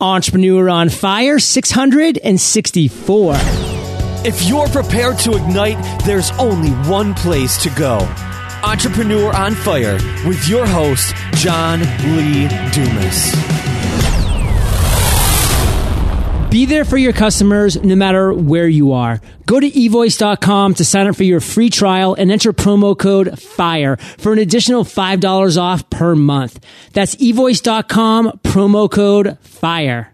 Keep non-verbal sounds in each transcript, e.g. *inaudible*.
Entrepreneur on Fire 664. If you're prepared to ignite, there's only one place to go. Entrepreneur on Fire with your host, John Lee Dumas. Be there for your customers no matter where you are. Go to evoice.com to sign up for your free trial and enter promo code FIRE for an additional $5 off per month. That's evoice.com, promo code FIRE.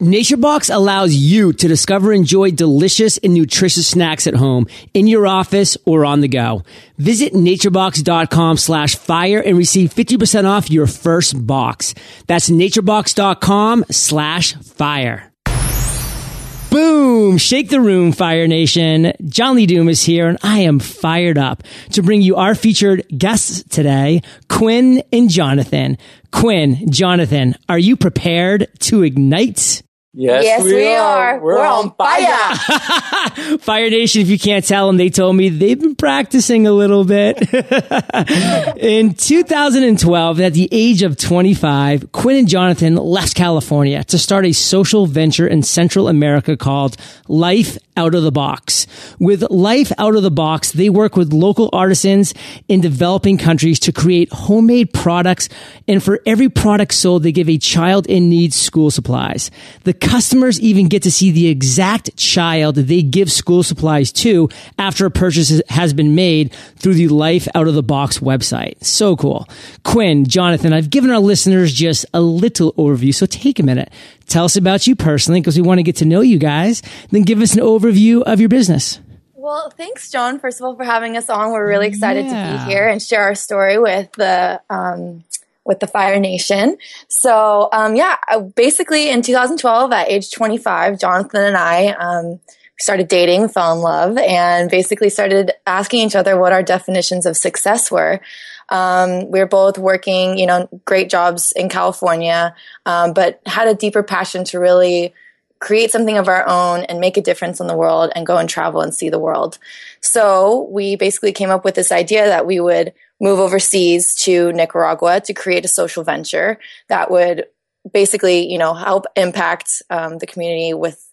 NatureBox allows you to discover and enjoy delicious and nutritious snacks at home, in your office, or on the go. Visit naturebox.com slash fire and receive 50% off your first box. That's naturebox.com slash fire. Boom! Shake the room, Fire Nation. John Lee Dumas is here, and I am fired up to bring you our featured guests today, Quinn and Jonathon. Quinn, Jonathon, are you prepared to ignite? Yes, yes we, we are. are. We're, We're, on fire. *laughs* fire Nation, if you can't tell them, they told me they've been practicing a little bit. *laughs* In 2012, at the age of 25, Quinn and Jonathon left California to start a social venture in Central America called Life out of the box. With Life Out of the Box, they work with local artisans in developing countries to create homemade products. And for every product sold, they give a child in need school supplies. The customers even get to see the exact child they give school supplies to after a purchase has been made through the Life Out of the Box website. So cool. Quinn, Jonathon, I've given our listeners just a little overview. So take a minute Tell us about you personally because we want to get to know you guys. Then give us an overview of your business. Well, thanks, John, first of all, for having us on. We're really excited yeah. to be here and share our story with the um, with the Fire Nation. So, um, yeah, basically in 2012, at age 25, Jonathon and I um, started dating, fell in love, and basically started asking each other what our definitions of success were. Um, we were both working, you know, great jobs in California, um, but had a deeper passion to really create something of our own and make a difference in the world and go and travel and see the world. So we basically came up with this idea that we would move overseas to Nicaragua to create a social venture that would basically, you know, help impact um, the community with,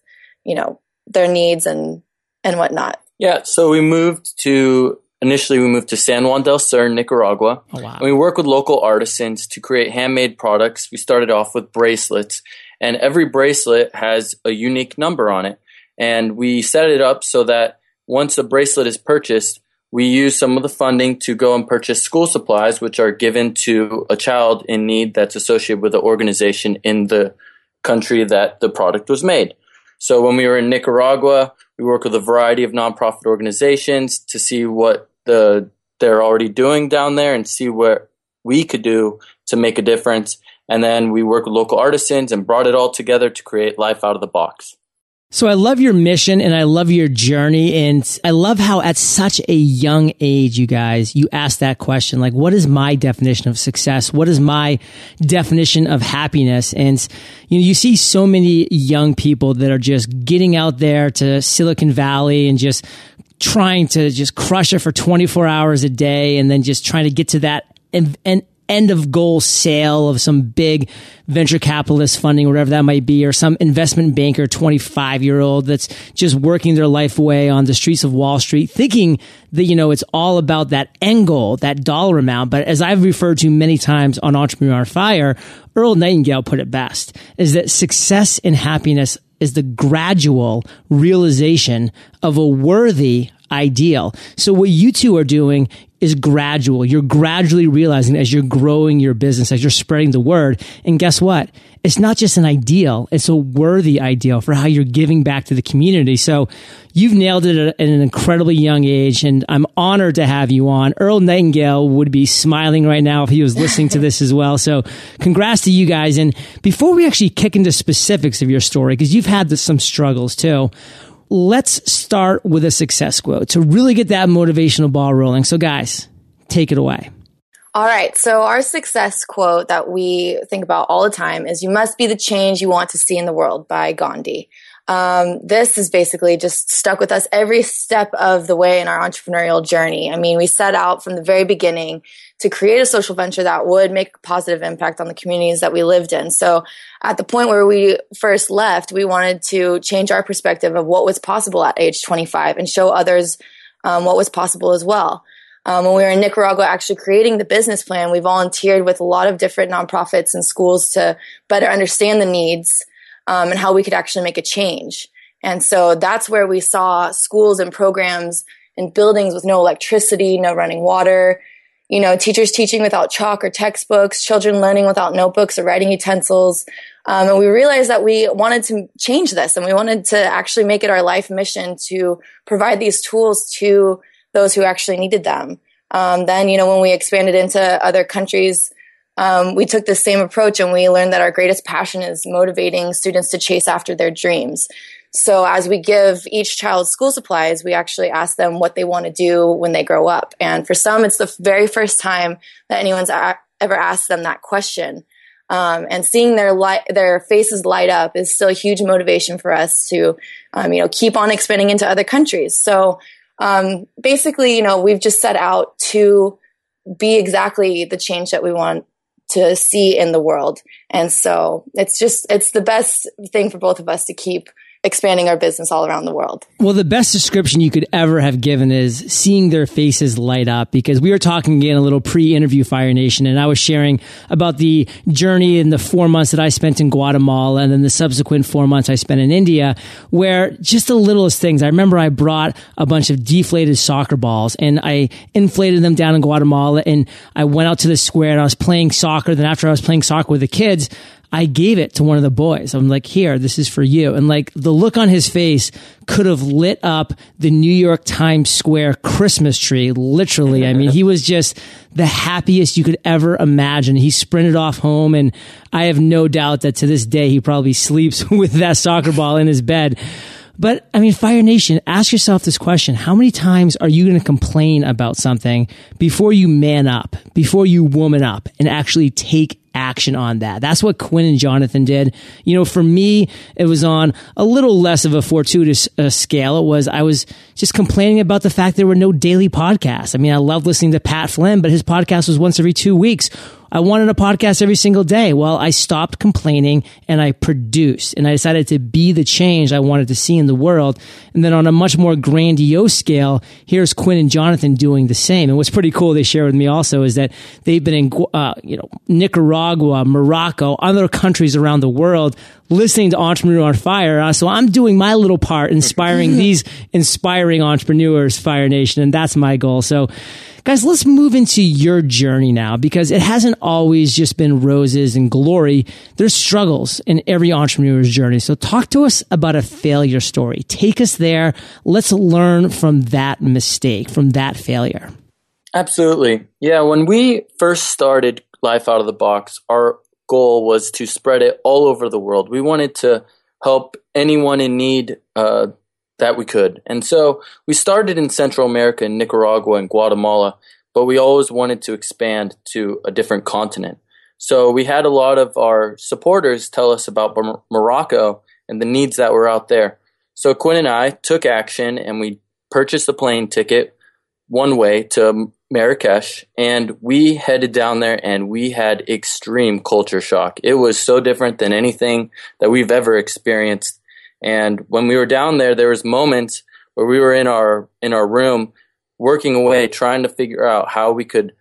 you know, their needs and and whatnot. Yeah, so we moved to Initially, we moved to San Juan del Sur, Nicaragua. Oh, wow. And we work with local artisans to create handmade products. We started off with bracelets, and every bracelet has a unique number on it. And we set it up so that once a bracelet is purchased, we use some of the funding to go and purchase school supplies, which are given to a child in need that's associated with the organization in the country that the product was made. So when we were in Nicaragua, we work with a variety of nonprofit organizations to see what the they're already doing down there and see what we could do to make a difference. And then we work with local artisans and brought it all together to create life out of the box. So I love your mission and I love your journey. And I love how at such a young age, you guys, you ask that question, like, what is my definition of success? What is my definition of happiness? And, you know, you see so many young people that are just getting out there to Silicon Valley and just trying to just crush it for 24 hours a day and then just trying to get to that and, and end of goal sale of some big venture capitalist funding, whatever that might be, or some investment banker, 25 year old that's just working their life away on the streets of Wall Street, thinking that, you know, it's all about that end goal, that dollar amount. But as I've referred to many times on Entrepreneur on Fire, Earl Nightingale put it best is that success and happiness is the gradual realization of a worthy ideal. So what you two are doing is gradual. You're gradually realizing as you're growing your business, as you're spreading the word. And guess what? It's not just an ideal. It's a worthy ideal for how you're giving back to the community. So you've nailed it at an incredibly young age. And I'm honored to have you on. Earl Nightingale would be smiling right now if he was listening to this as well. So congrats to you guys. And before we actually kick into specifics of your story, because you've had some struggles too, let's start with a success quote to really get that motivational ball rolling. So, guys, take it away. All right. So, our success quote that we think about all the time is You must be the change you want to see in the world by Gandhi. um, this is basically just stuck with us every step of the way in our entrepreneurial journey. I mean, we set out from the very beginning to create a social venture that would make a positive impact on the communities that we lived in. So at the point where we first left, we wanted to change our perspective of what was possible at age 25 and show others um, what was possible as well. Um, when we were in Nicaragua actually creating the business plan, we volunteered with a lot of different nonprofits and schools to better understand the needs um, and how we could actually make a change. And so that's where we saw schools and programs and buildings with no electricity, no running water, you know, teachers teaching without chalk or textbooks, children learning without notebooks or writing utensils. Um, and we realized that we wanted to change this and we wanted to actually make it our life mission to provide these tools to those who actually needed them. Um, then, you know, when we expanded into other countries, um, we took the same approach and we learned that our greatest passion is motivating students to chase after their dreams. So as we give each child school supplies, we actually ask them what they want to do when they grow up. And for some, it's the very first time that anyone's a- ever asked them that question. Um, and seeing their light, their faces light up is still a huge motivation for us to, um, you know, keep on expanding into other countries. So, um, basically, you know, we've just set out to be exactly the change that we want to see in the world. And so it's just, it's the best thing for both of us to keep expanding our business all around the world. Well, the best description you could ever have given is seeing their faces light up because we were talking again a little pre-interview Fire Nation and I was sharing about the journey in the four months that I spent in Guatemala and then the subsequent four months I spent in India where just the littlest things. I remember I brought a bunch of deflated soccer balls and I inflated them down in Guatemala and I went out to the square and I was playing soccer. Then after I was playing soccer with the kids, I gave it to one of the boys. I'm like, here, this is for you. And like the look on his face could have lit up the New York Times Square Christmas tree. Literally. I mean, he was just the happiest you could ever imagine. He sprinted off home and I have no doubt that to this day, he probably sleeps *laughs* with that soccer ball in his bed. But I mean, Fire Nation, ask yourself this question. How many times are you going to complain about something before you man up, before you woman up and actually take action on that. That's what Quinn and Jonathon did. You know, for me, it was on a little less of a fortuitous uh, scale. It was, I was just complaining about the fact there were no daily podcasts. I mean, I love listening to Pat Flynn, but his podcast was once every two weeks. I wanted a podcast every single day. Well, I stopped complaining and I produced and I decided to be the change I wanted to see in the world. And then on a much more grandiose scale, here's Quinn and Jonathon doing the same. And what's pretty cool they share with me also is that they've been in, uh, you know, Nicaragua, Morocco, other countries around the world listening to Entrepreneur on Fire. Uh, so I'm doing my little part, inspiring *laughs* these inspiring entrepreneurs, Fire Nation. And that's my goal. So Guys, let's move into your journey now because it hasn't always just been roses and glory. There's struggles in every entrepreneur's journey. So talk to us about a failure story. Take us there. Let's learn from that mistake, from that failure. Absolutely. Yeah. When we first started Life Out of the Box, our goal was to spread it all over the world. We wanted to help anyone in need uh, that we could. And so we started in Central America, in Nicaragua and Guatemala, but we always wanted to expand to a different continent. So we had a lot of our supporters tell us about Morocco and the needs that were out there. So Quinn and I took action and we purchased a plane ticket one way to Marrakesh and we headed down there and we had extreme culture shock. It was so different than anything that we've ever experienced and when we were down there, there was moments where we were in our in our room working away, trying to figure out how we could,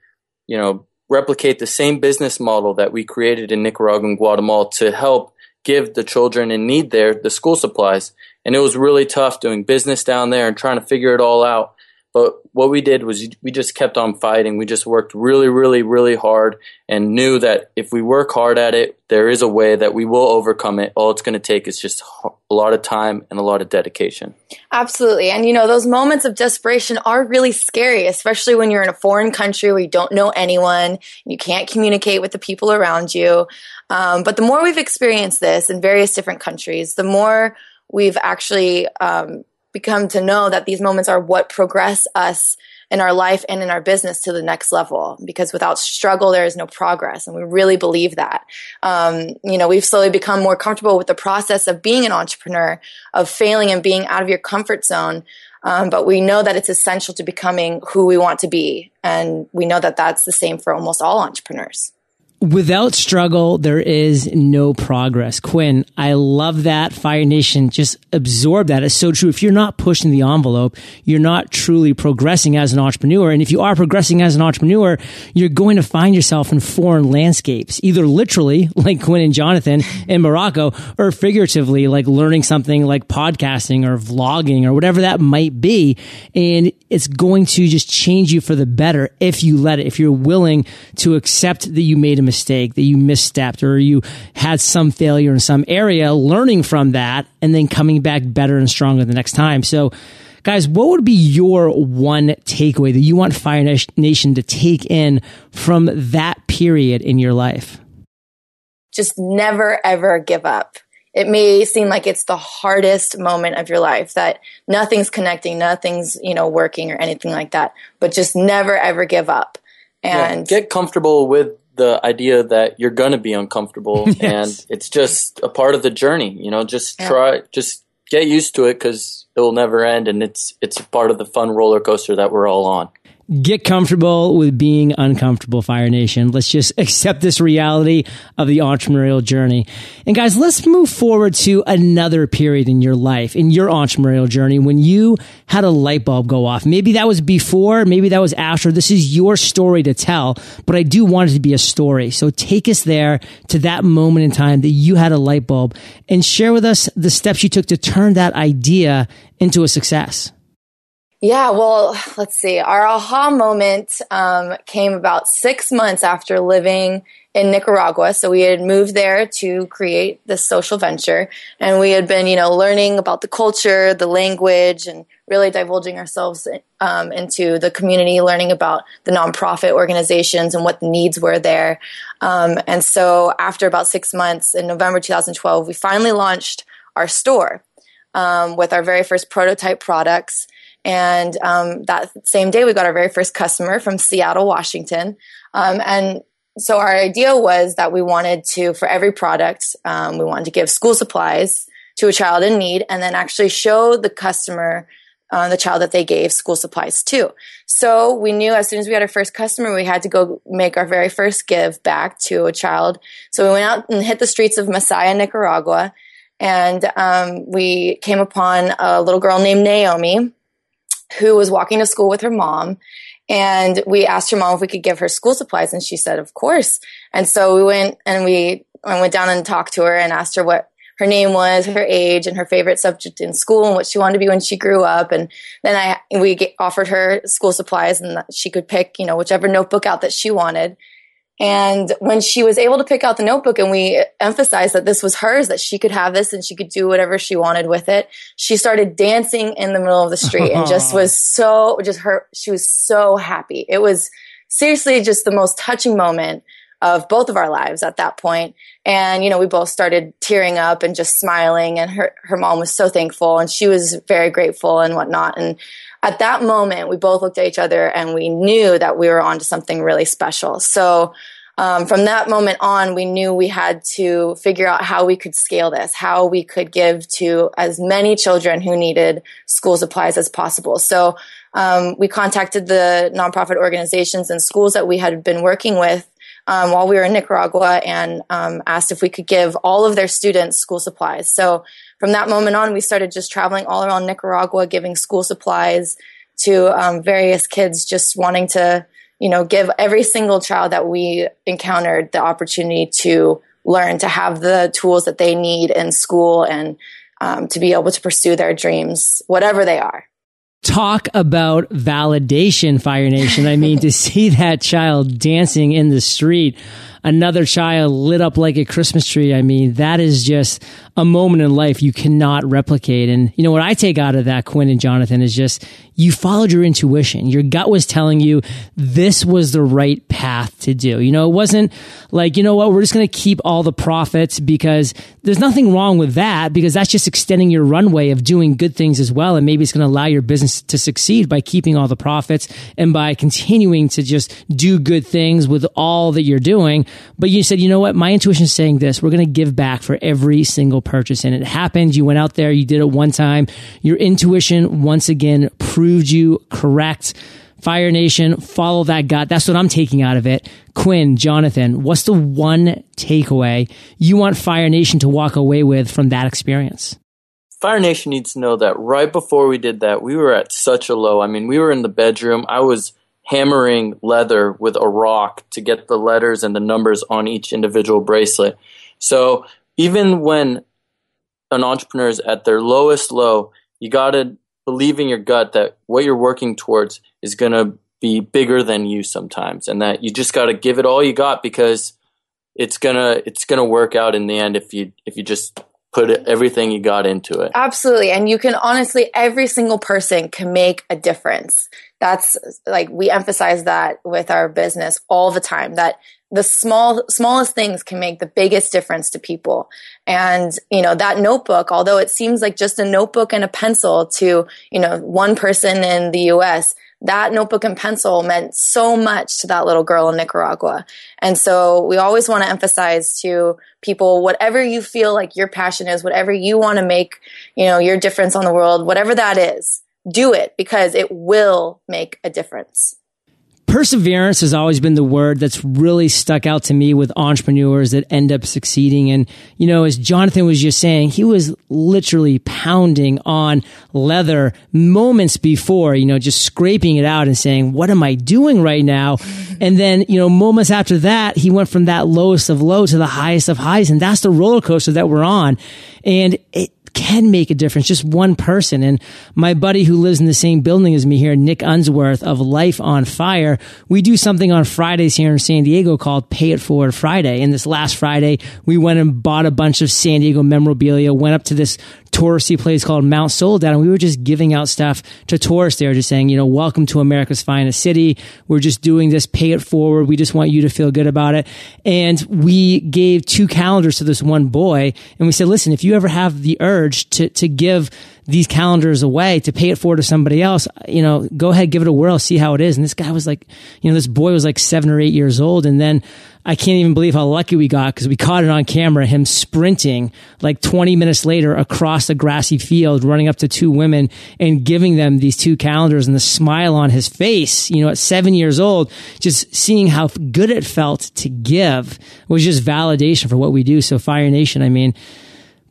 you know, replicate the same business model that we created in Nicaragua and Guatemala to help give the children in need there the school supplies. And it was really tough doing business down there and trying to figure it all out. But what we did was we just kept on fighting. We just worked really, really, really hard and knew that if we work hard at it, there is a way that we will overcome it. All it's going to take is just a lot of time and a lot of dedication. Absolutely. And you know, those moments of desperation are really scary, especially when you're in a foreign country where you don't know anyone, you can't communicate with the people around you. Um, but the more we've experienced this in various different countries, the more we've actually um, become to know that these moments are what progress us in our life and in our business to the next level. Because without struggle there is no progress. And we really believe that. Um, you know we've slowly become more comfortable with the process of being an entrepreneur of failing and being out of your comfort zone. Um, but we know that it's essential to becoming who we want to be. And we know that that's the same for almost all entrepreneurs Without struggle, there is no progress. Quinn, I love that. Fire Nation, just absorb that. It's so true. If you're not pushing the envelope, you're not truly progressing as an entrepreneur. And if you are progressing as an entrepreneur, you're going to find yourself in foreign landscapes, either literally, *laughs* like Quinn and Jonathon in Morocco, or figuratively, like learning something like podcasting or vlogging or whatever that might be. And it's going to just change you for the better if you let it, if you're willing to accept that you made a mistake, that you misstepped, or you had some failure in some area, learning from that, and then coming back better and stronger the next time. So, guys, what would be your one takeaway that you want Fire Nation to take in from that period in your life? Just never, ever give up. It may seem like it's the hardest moment of your life that nothing's connecting, nothing's, you know, working or anything like that, but just never, ever give up. And yeah, get comfortable with the idea that you're going to be uncomfortable *laughs* yes. and it's just a part of the journey you know just try just get used to it because it will never end and it's it's a part of the fun roller coaster that we're all on get comfortable with being uncomfortable, Fire Nation. Let's just *laughs* accept this reality of the entrepreneurial journey. And guys, let's move forward to another period in your life, in your entrepreneurial journey, when you had a light bulb go off. Maybe that was before, maybe that was after. This is your story to tell, but I do want it to be a story. So take us there to that moment in time that you had a light bulb and share with us the steps you took to turn that idea into a success. Yeah, well, let's see. Our aha moment um, came about six months after living in Nicaragua. So we had moved there to create this social venture, and we had been, you know, learning about the culture, the language, and really divulging ourselves um, into the community, learning about the nonprofit organizations and what the needs were there. Um, and so, after about six months in November 2012, we finally launched our store um, with our very first prototype products. And um, that same day, we got our very first customer from Seattle, Washington. Um, and so our idea was that we wanted to, for every product, um, we wanted to give school supplies to a child in need and then actually show the customer uh, the child that they gave school supplies to. So we knew as soon as we had our first customer, we had to go make our very first give back to a child. So we went out and hit the streets of Masaya, Nicaragua, and um, we came upon a little girl named Naomi who was walking to school with her mom. And we asked her mom if we could give her school supplies. And she said, of course. And so we went and we went down and talked to her and asked her what her name was, her age, and her favorite subject in school, and what she wanted to be when she grew up. And then I we get, offered her school supplies, and she could pick, you know, whichever notebook out that she wanted. And when she was able to pick out the notebook and we emphasized that this was hers, that she could have this and she could do whatever she wanted with it, she started dancing in the middle of the street and just *laughs* was so, just her, she was so happy. It was seriously just the most touching moment of both of our lives at that point. And, you know, we both started tearing up and just smiling and her, her mom was so thankful and she was very grateful and whatnot. And at that moment, we both looked at each other and we knew that we were onto something really special. So, um, from that moment on, we knew we had to figure out how we could scale this, how we could give to as many children who needed school supplies as possible. So, um, we contacted the nonprofit organizations and schools that we had been working with um, while we were in Nicaragua and um, asked if we could give all of their students school supplies. So from that moment on, we started just traveling all around Nicaragua, giving school supplies to um, various kids, just wanting to, you know, give every single child that we encountered the opportunity to learn, to have the tools that they need in school and um, to be able to pursue their dreams, whatever they are talk about validation, Fire Nation. I mean, to *laughs* see that child dancing in the street another child lit up like a Christmas tree. I mean, that is just a moment in life you cannot replicate. And, you know, what I take out of that, Quinn and Jonathon, is just you followed your intuition. Your gut was telling you this was the right path to do. You know, it wasn't like, you know what, we're just going to keep all the profits because there's nothing wrong with that because that's just extending your runway of doing good things as well. And maybe it's going to allow your business to succeed by keeping all the profits and by continuing to just do good things with all that you're doing. But you said, you know what, my intuition is saying this. We're going to give back for every single purchase. And it happened. You went out there, you did it one time. Your intuition once again proved you correct. Fire Nation, follow that gut. That's what I'm taking out of it. Quinn, Jonathon, what's the one takeaway you want Fire Nation to walk away with from that experience? Fire Nation needs to know that right before we did that, we were at such a low. I mean, we were in the bedroom. I was hammering leather with a rock to get the letters and the numbers on each individual bracelet. So even when an entrepreneur is at their lowest low, you got to believe in your gut that what you're working towards is going to be bigger than you sometimes and that you just got to give it all you got because it's going to it's going to work out in the end if you if you just put everything you got into it. Absolutely. And you can honestly every single person can make a difference. That's like we emphasize that with our business all the time that the small smallest things can make the biggest difference to people and you know that notebook although it seems like just a notebook and a pencil to you know one person in the US that notebook and pencil meant so much to that little girl in Nicaragua. And so we always want to emphasize to people whatever you feel like your passion is, whatever you want to make, you know, your difference on the world, whatever that is, do it because it will make a difference perseverance has always been the word that's really stuck out to me with entrepreneurs that end up succeeding. And, you know, as Jonathon was just saying, he was literally pounding on leather moments before, you know, just scraping it out and saying, what am I doing right now? *laughs* And then, you know, moments after that, he went from that lowest of low to the highest of highs. And that's the roller coaster that we're on. And it, can make a difference. Just one person. And my buddy who lives in the same building as me here, Nick Unsworth of Life on Fire, we do something on Fridays here in San Diego called Pay It Forward Friday. And this last Friday, we went and bought a bunch of San Diego memorabilia, went up to this touristy place called Mount Soledad, and we were just giving out stuff to tourists there, just saying, you know, welcome to America's finest city. We're just doing this, pay it forward. We just want you to feel good about it. And we gave two calendars to this one boy, and we said, listen, if you ever have the urge to, to give these calendars away to pay it forward to somebody else, you know, go ahead, give it a whirl, see how it is. And this guy was like, you know, this boy was like seven or eight years old. And then I can't even believe how lucky we got because we caught it on camera, him sprinting like 20 minutes later across the grassy field, running up to two women and giving them these two calendars and the smile on his face, you know, at seven years old, just seeing how good it felt to give was just validation for what we do. So Fire Nation, I mean,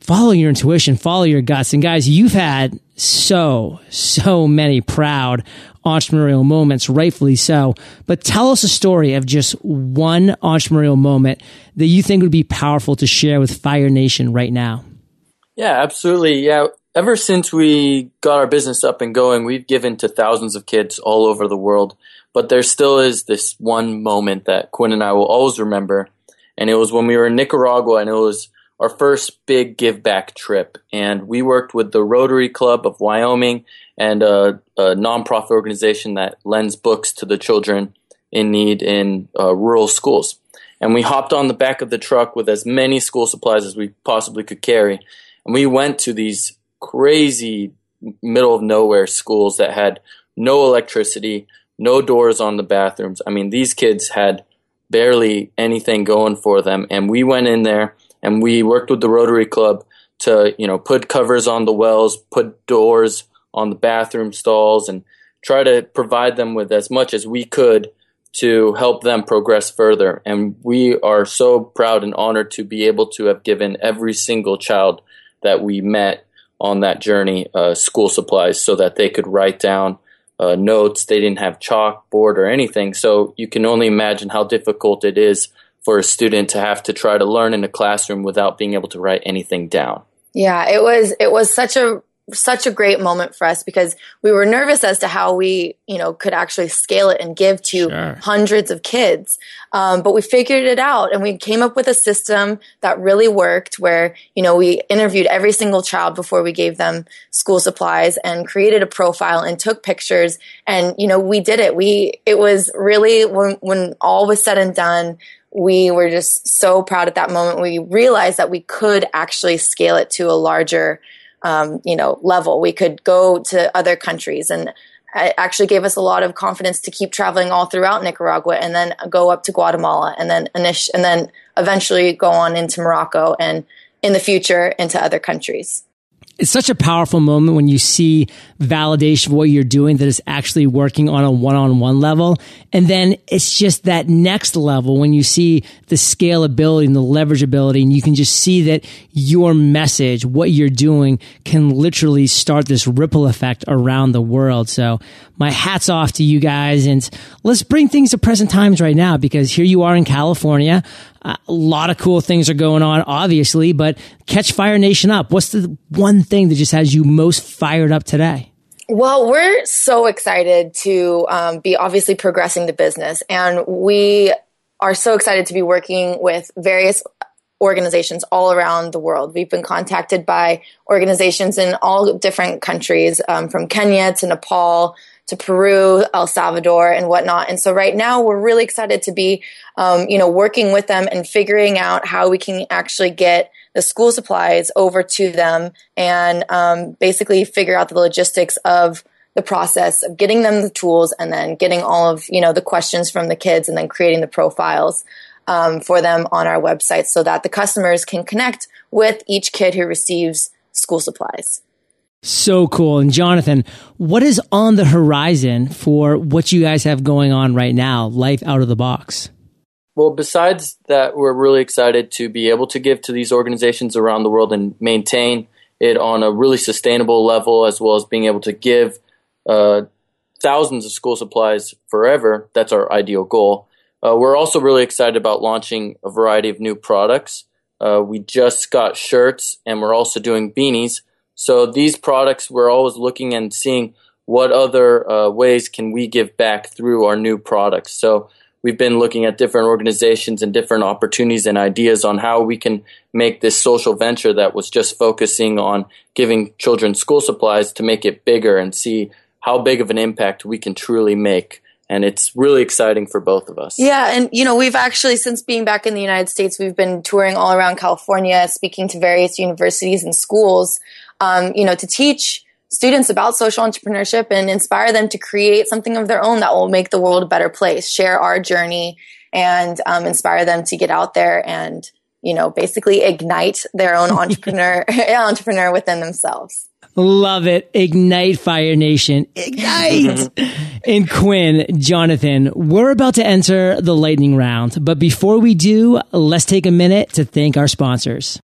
follow your intuition, follow your guts. And guys, you've had so, so many proud entrepreneurial moments, rightfully so. But tell us a story of just one entrepreneurial moment that you think would be powerful to share with Fire Nation right now. Yeah, absolutely. Yeah. Ever since we got our business up and going, we've given to thousands of kids all over the world. But there still is this one moment that Quinn and I will always remember. And it was when we were in Nicaragua and it was our first big give back trip. And we worked with the Rotary Club of Wyoming and a, a nonprofit organization that lends books to the children in need in uh, rural schools. And we hopped on the back of the truck with as many school supplies as we possibly could carry. And we went to these crazy middle of nowhere schools that had no electricity, no doors on the bathrooms. I mean, these kids had barely anything going for them. And we went in there and we worked with the Rotary Club to you know put covers on the wells, put doors on the bathroom stalls, and try to provide them with as much as we could to help them progress further. And we are so proud and honored to be able to have given every single child that we met on that journey uh, school supplies so that they could write down uh, notes. They didn't have chalkboard or anything. So you can only imagine how difficult it is for a student to have to try to learn in a classroom without being able to write anything down. Yeah, it was it was such a such a great moment for us because we were nervous as to how we, you know, could actually scale it and give to sure. hundreds of kids. Um, but we figured it out and we came up with a system that really worked where, you know, we interviewed every single child before we gave them school supplies and created a profile and took pictures. And, you know, we did it. We, it was really when, when all was said and done, we were just so proud at that moment. We realized that we could actually scale it to a larger, um, you know, level. We could go to other countries and it actually gave us a lot of confidence to keep traveling all throughout Nicaragua and then go up to Guatemala and then and then eventually go on into Morocco and in the future into other countries it's such a powerful moment when you see validation of what you're doing that is actually working on a one-on-one level. And then it's just that next level when you see the scalability and the leverageability and you can just see that your message, what you're doing can literally start this ripple effect around the world. So my hats off to you guys and let's bring things to present times right now because here you are in California. A lot of cool things are going on, obviously, but catch Fire Nation up. What's the one thing that just has you most fired up today? Well, we're so excited to um, be obviously progressing the business, and we are so excited to be working with various organizations all around the world. We've been contacted by organizations in all different countries, um, from Kenya to Nepal to Peru, El Salvador, and whatnot. And so right now we're really excited to be, um, you know, working with them and figuring out how we can actually get the school supplies over to them and um, basically figure out the logistics of the process of getting them the tools and then getting all of you know the questions from the kids and then creating the profiles um, for them on our website so that the customers can connect with each kid who receives school supplies. So cool. And Jonathon, what is on the horizon for what you guys have going on right now, life out of the box? Well, besides that, we're really excited to be able to give to these organizations around the world and maintain it on a really sustainable level, as well as being able to give uh, thousands of school supplies forever. That's our ideal goal. Uh, we're also really excited about launching a variety of new products. Uh, we just got shirts and we're also doing beanies so these products, we're always looking and seeing what other uh, ways can we give back through our new products. So we've been looking at different organizations and different opportunities and ideas on how we can make this social venture that was just focusing on giving children school supplies to make it bigger and see how big of an impact we can truly make and it's really exciting for both of us. Yeah, and you know, we've actually since being back in the United States, we've been touring all around California, speaking to various universities and schools um, you know, to teach students about social entrepreneurship and inspire them to create something of their own that will make the world a better place, share our journey and um, inspire them to get out there and, you know, basically ignite their own *laughs* entrepreneur, *laughs* entrepreneur within themselves. Love it. Ignite Fire Nation. Ignite. *laughs* and Quinn, Jonathon, we're about to enter the lightning round. But before we do, let's take a minute to thank our sponsors.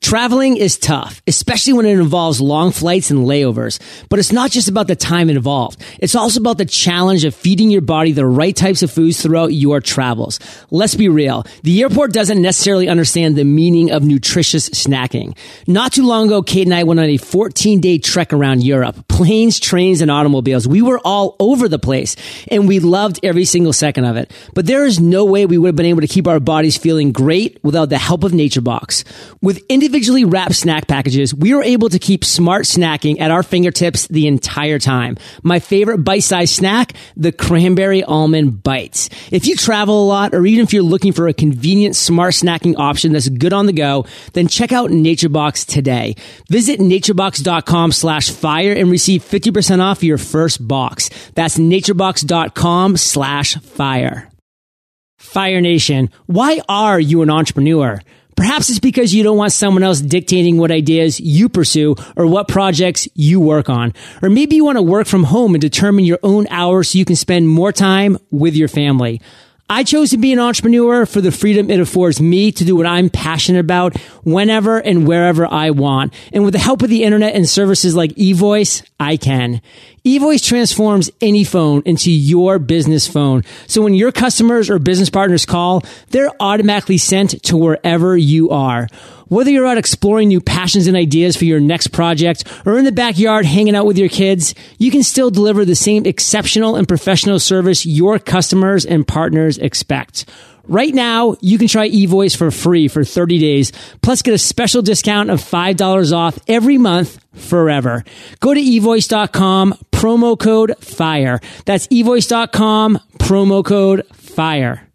Traveling is tough, especially when it involves long flights and layovers. But it's not just about the time involved. It's also about the challenge of feeding your body the right types of foods throughout your travels. Let's be real. The airport doesn't necessarily understand the meaning of nutritious snacking. Not too long ago, Kate and I went on a 14 day trek around Europe. Planes, trains, and automobiles. We were all over the place and we loved every single second of it. But there is no way we would have been able to keep our bodies feeling great without the help of NatureBox. With individually wrapped snack packages, we are able to keep smart snacking at our fingertips the entire time. My favorite bite-sized snack, the cranberry almond bites. If you travel a lot or even if you're looking for a convenient smart snacking option that's good on the go, then check out NatureBox today. Visit naturebox.com slash fire and receive 50% off your first box. That's naturebox.com slash fire. Fire Nation, why are you an entrepreneur? Perhaps it's because you don't want someone else dictating what ideas you pursue or what projects you work on. Or maybe you want to work from home and determine your own hours so you can spend more time with your family. I chose to be an entrepreneur for the freedom it affords me to do what I'm passionate about whenever and wherever I want. And with the help of the internet and services like eVoice, I can. eVoice transforms any phone into your business phone. So when your customers or business partners call, they're automatically sent to wherever you are. Whether you're out exploring new passions and ideas for your next project or in the backyard hanging out with your kids, you can still deliver the same exceptional and professional service your customers and partners expect. Right now, you can try eVoice for free for 30 days, plus get a special discount of $5 off every month forever. Go to evoice.com, promo code FIRE. That's evoice.com, promo code FIRE.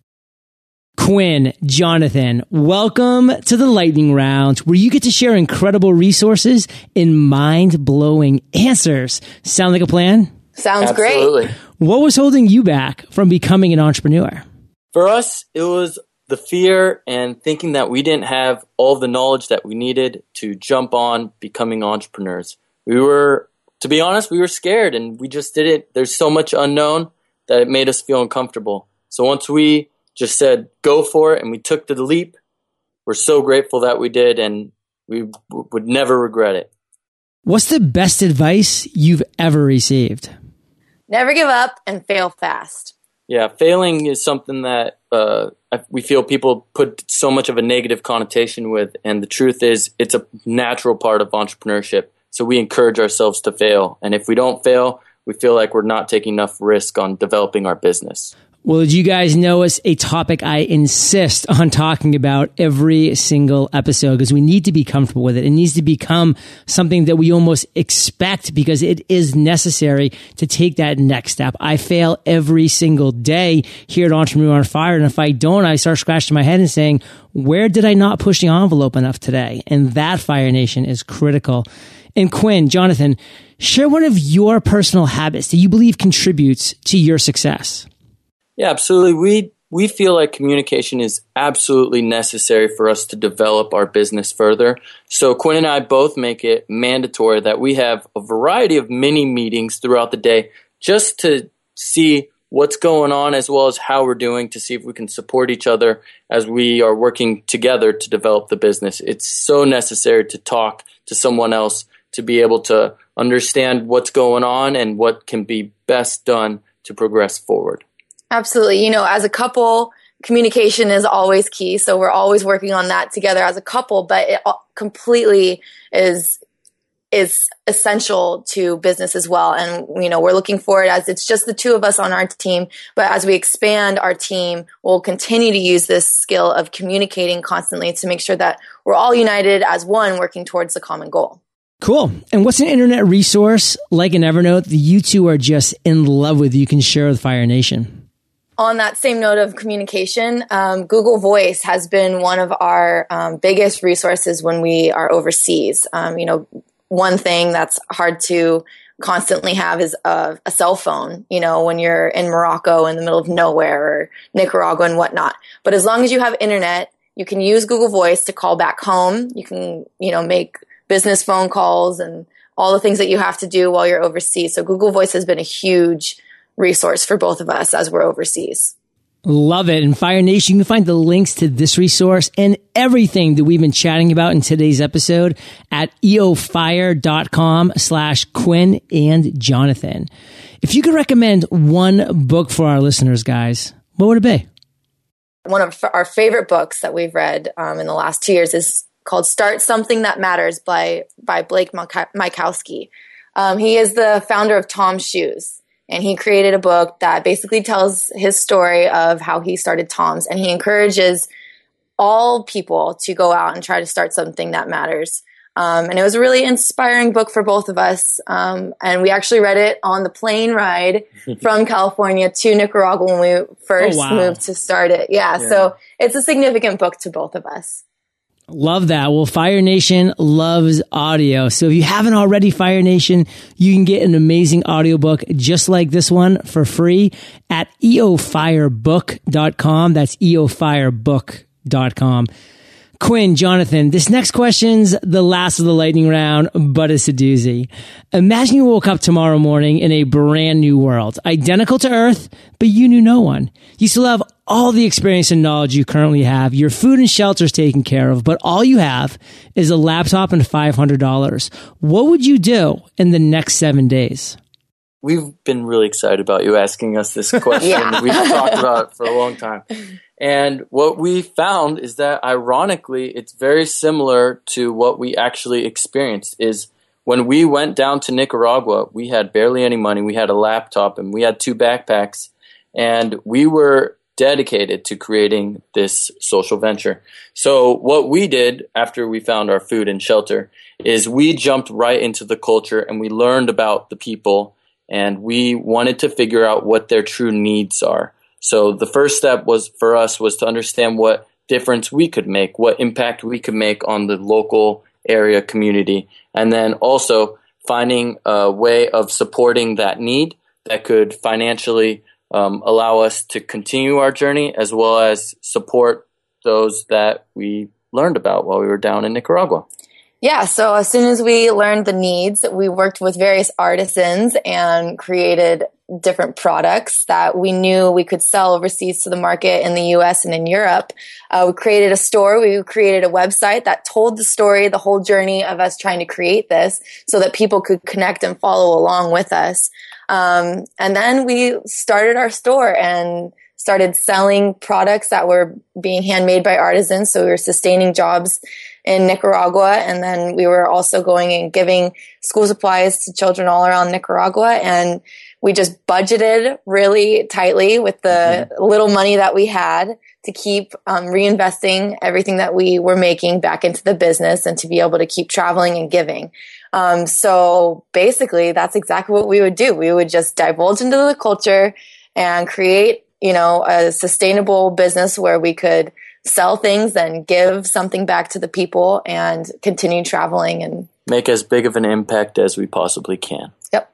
Quinn, Jonathon, welcome to the lightning round where you get to share incredible resources and mind blowing answers. Sound like a plan? Sounds Absolutely. great. What was holding you back from becoming an entrepreneur? For us, it was the fear and thinking that we didn't have all the knowledge that we needed to jump on becoming entrepreneurs. We were, to be honest, we were scared and we just did it. There's so much unknown that it made us feel uncomfortable. So once we just said, go for it, and we took the leap, we're so grateful that we did and we w- would never regret it. What's the best advice you've ever received? Never give up and fail fast. Yeah, failing is something that uh, we feel people put so much of a negative connotation with, and the truth is, it's a natural part of entrepreneurship. So we encourage ourselves to fail, and if we don't fail, we feel like we're not taking enough risk on developing our business. Well, as you guys know it's a topic I insist on talking about every single episode because we need to be comfortable with it. It needs to become something that we almost expect because it is necessary to take that next step. I fail every single day here at Entrepreneur on Fire. And if I don't, I start scratching my head and saying, where did I not push the envelope enough today? And that Fire Nation is critical. And Quinn, Jonathon, share one of your personal habits that you believe contributes to your success. Yeah, absolutely. We we feel like communication is absolutely necessary for us to develop our business further. So Quinn and I both make it mandatory that we have a variety of mini meetings throughout the day just to see what's going on as well as how we're doing to see if we can support each other as we are working together to develop the business. It's so necessary to talk to someone else to be able to understand what's going on and what can be best done to progress forward. Absolutely. You know, as a couple, communication is always key. So we're always working on that together as a couple, but it completely is is essential to business as well. And, you know, we're looking forward as it's just the two of us on our team. But as we expand our team, we'll continue to use this skill of communicating constantly to make sure that we're all united as one working towards the common goal. Cool. And what's an internet resource like an Evernote that you two are just in love with you can share with Fire Nation? On that same note of communication, um, Google Voice has been one of our um, biggest resources when we are overseas. Um, you know, one thing that's hard to constantly have is a, a, cell phone, you know, when you're in Morocco in the middle of nowhere or Nicaragua and whatnot. But as long as you have internet, you can use Google Voice to call back home. You can, you know, make business phone calls and all the things that you have to do while you're overseas. So Google Voice has been a huge resource for both of us as we're overseas. Love it. And Fire Nation, you can find the links to this resource and everything that we've been chatting about in today's episode at eofire.com slash Quinn and Jonathon. If you could recommend one book for our listeners, guys, what would it be? One of our favorite books that we've read um, in the last two years is called Start Something That Matters by, by Blake Mycoskie. Um, he is the founder of Tom's Shoes and he created a book that basically tells his story of how he started Tom's and he encourages all people to go out and try to start something that matters. Um, and it was a really inspiring book for both of us. Um, and we actually read it on the plane ride *laughs* from California to Nicaragua when we first oh, wow. moved to start it. Yeah, yeah, so it's a significant book to both of us. Love that. Well, Fire Nation loves audio. So if you haven't already, Fire Nation, you can get an amazing audiobook just like this one for free at eofirebook.com. That's eofirebook.com. Quinn, Jonathon, this next question's the last of the lightning round, but it's a doozy. Imagine you woke up tomorrow morning in a brand new world, identical to Earth, but you knew no one. You still have all the experience and knowledge you currently have. Your food and shelter is taken care of, but all you have is a laptop and $500. What would you do in the next seven days? we've been really excited about you asking us this question. *laughs* yeah. We've talked about it for a long time. And what we found is that ironically, it's very similar to what we actually experienced is when we went down to Nicaragua, we had barely any money. We had a laptop and we had two backpacks and we were dedicated to creating this social venture. So what we did after we found our food and shelter is we jumped right into the culture and we learned about the people and we wanted to figure out what their true needs are. So the first step was for us was to understand what difference we could make, what impact we could make on the local area community, and then also finding a way of supporting that need that could financially um, allow us to continue our journey as well as support those that we learned about while we were down in Nicaragua. Yeah, so as soon as we learned the needs, we worked with various artisans and created different products that we knew we could sell overseas to the market in the US and in Europe. Uh, we created a store. We created a website that told the story, the whole journey of us trying to create this so that people could connect and follow along with us. Um, and then we started our store and started selling products that were being handmade by artisans. So we were sustaining jobs in Nicaragua. And then we were also going and giving school supplies to children all around Nicaragua. And we just budgeted really tightly with the mm-hmm. little money that we had to keep um, reinvesting everything that we were making back into the business and to be able to keep traveling and giving. Um, so basically, that's exactly what we would do. We would just divulge into the culture and create, you know, a sustainable business where we could sell things and give something back to the people and continue traveling and make as big of an impact as we possibly can. Yep.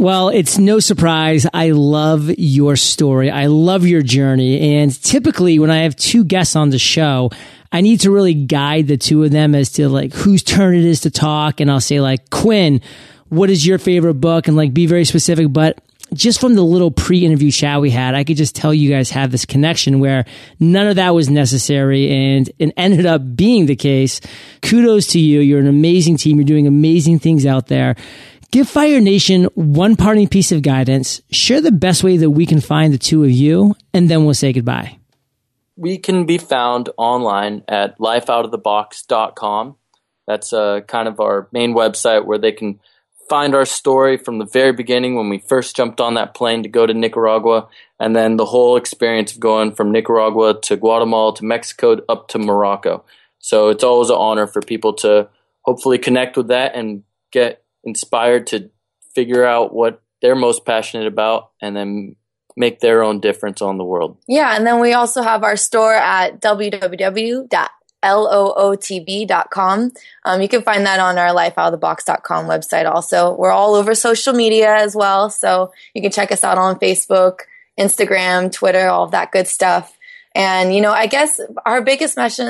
Well, it's no surprise. I love your story. I love your journey. And typically when I have two guests on the show, I need to really guide the two of them as to like whose turn it is to talk. And I'll say like, Quinn, what is your favorite book? And like be very specific. But just from the little pre-interview chat we had, I could just tell you guys have this connection where none of that was necessary and it ended up being the case. Kudos to you. You're an amazing team. You're doing amazing things out there. Give Fire Nation one parting piece of guidance. Share the best way that we can find the two of you, and then we'll say goodbye. We can be found online at lifeoutofthebox.com. That's uh, kind of our main website where they can find our story from the very beginning when we first jumped on that plane to go to Nicaragua, and then the whole experience of going from Nicaragua to Guatemala to Mexico up to Morocco. So it's always an honor for people to hopefully connect with that and get inspired to figure out what they're most passionate about and then make their own difference on the world. Yeah, and then we also have our store at www lootb.com. Um, you can find that on our lifeoutofthebox.com website also. We're all over social media as well. So you can check us out on Facebook, Instagram, Twitter, all of that good stuff. And, you know, I guess our biggest mes-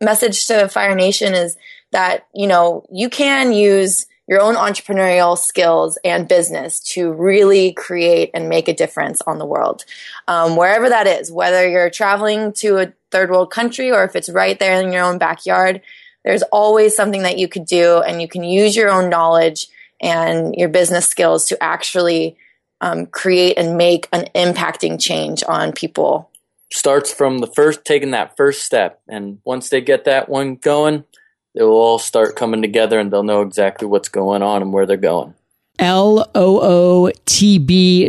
message to Fire Nation is that, you know, you can use your own entrepreneurial skills and business to really create and make a difference on the world. Um, wherever that is, whether you're traveling to a third world country or if it's right there in your own backyard, there's always something that you could do and you can use your own knowledge and your business skills to actually um, create and make an impacting change on people. Starts from the first, taking that first step. And once they get that one going, they will all start coming together and they'll know exactly what's going on and where they're going. L-O-O-T-B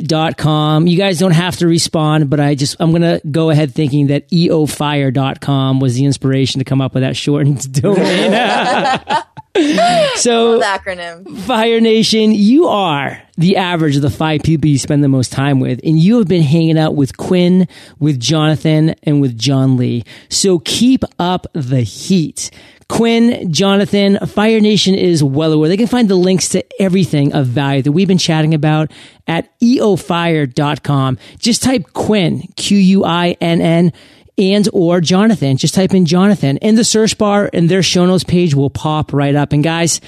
dot com. You guys don't have to respond, but I just, I'm going to go ahead thinking that eofire dot com was the inspiration to come up with that shortened *laughs* domain. *laughs* *laughs* so, acronym. Fire Nation, you are the average of the five people you spend the most time with, and you have been hanging out with Quinn, with Jonathon, and with John Lee. So keep up the heat. Quinn, Jonathon, Fire Nation is well aware. They can find the links to everything of value that we've been chatting about at eofire.com. Just type Quinn, Q-U-I-N-N, and or Jonathon. Just type in Jonathon in the search bar and their show notes page will pop right up. And guys,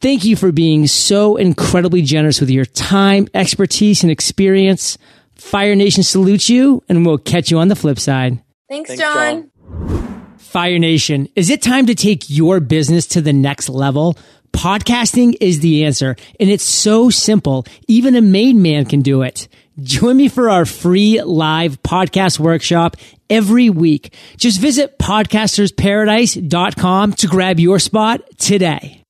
thank you for being so incredibly generous with your time, expertise, and experience. Fire Nation salutes you and we'll catch you on the flip side. Thanks, Thanks John. John. Fire Nation, is it time to take your business to the next level? Podcasting is the answer, and it's so simple. Even a made man can do it. Join me for our free live podcast workshop every week. Just visit podcastersparadise.com to grab your spot today.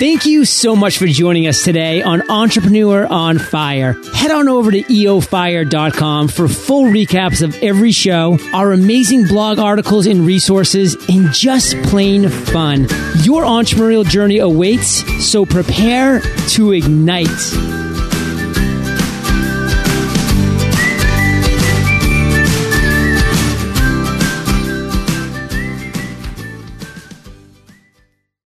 Thank you so much for joining us today on Entrepreneur on Fire. Head on over to eofire.com for full recaps of every show, our amazing blog articles and resources, and just plain fun. Your entrepreneurial journey awaits, so prepare to ignite.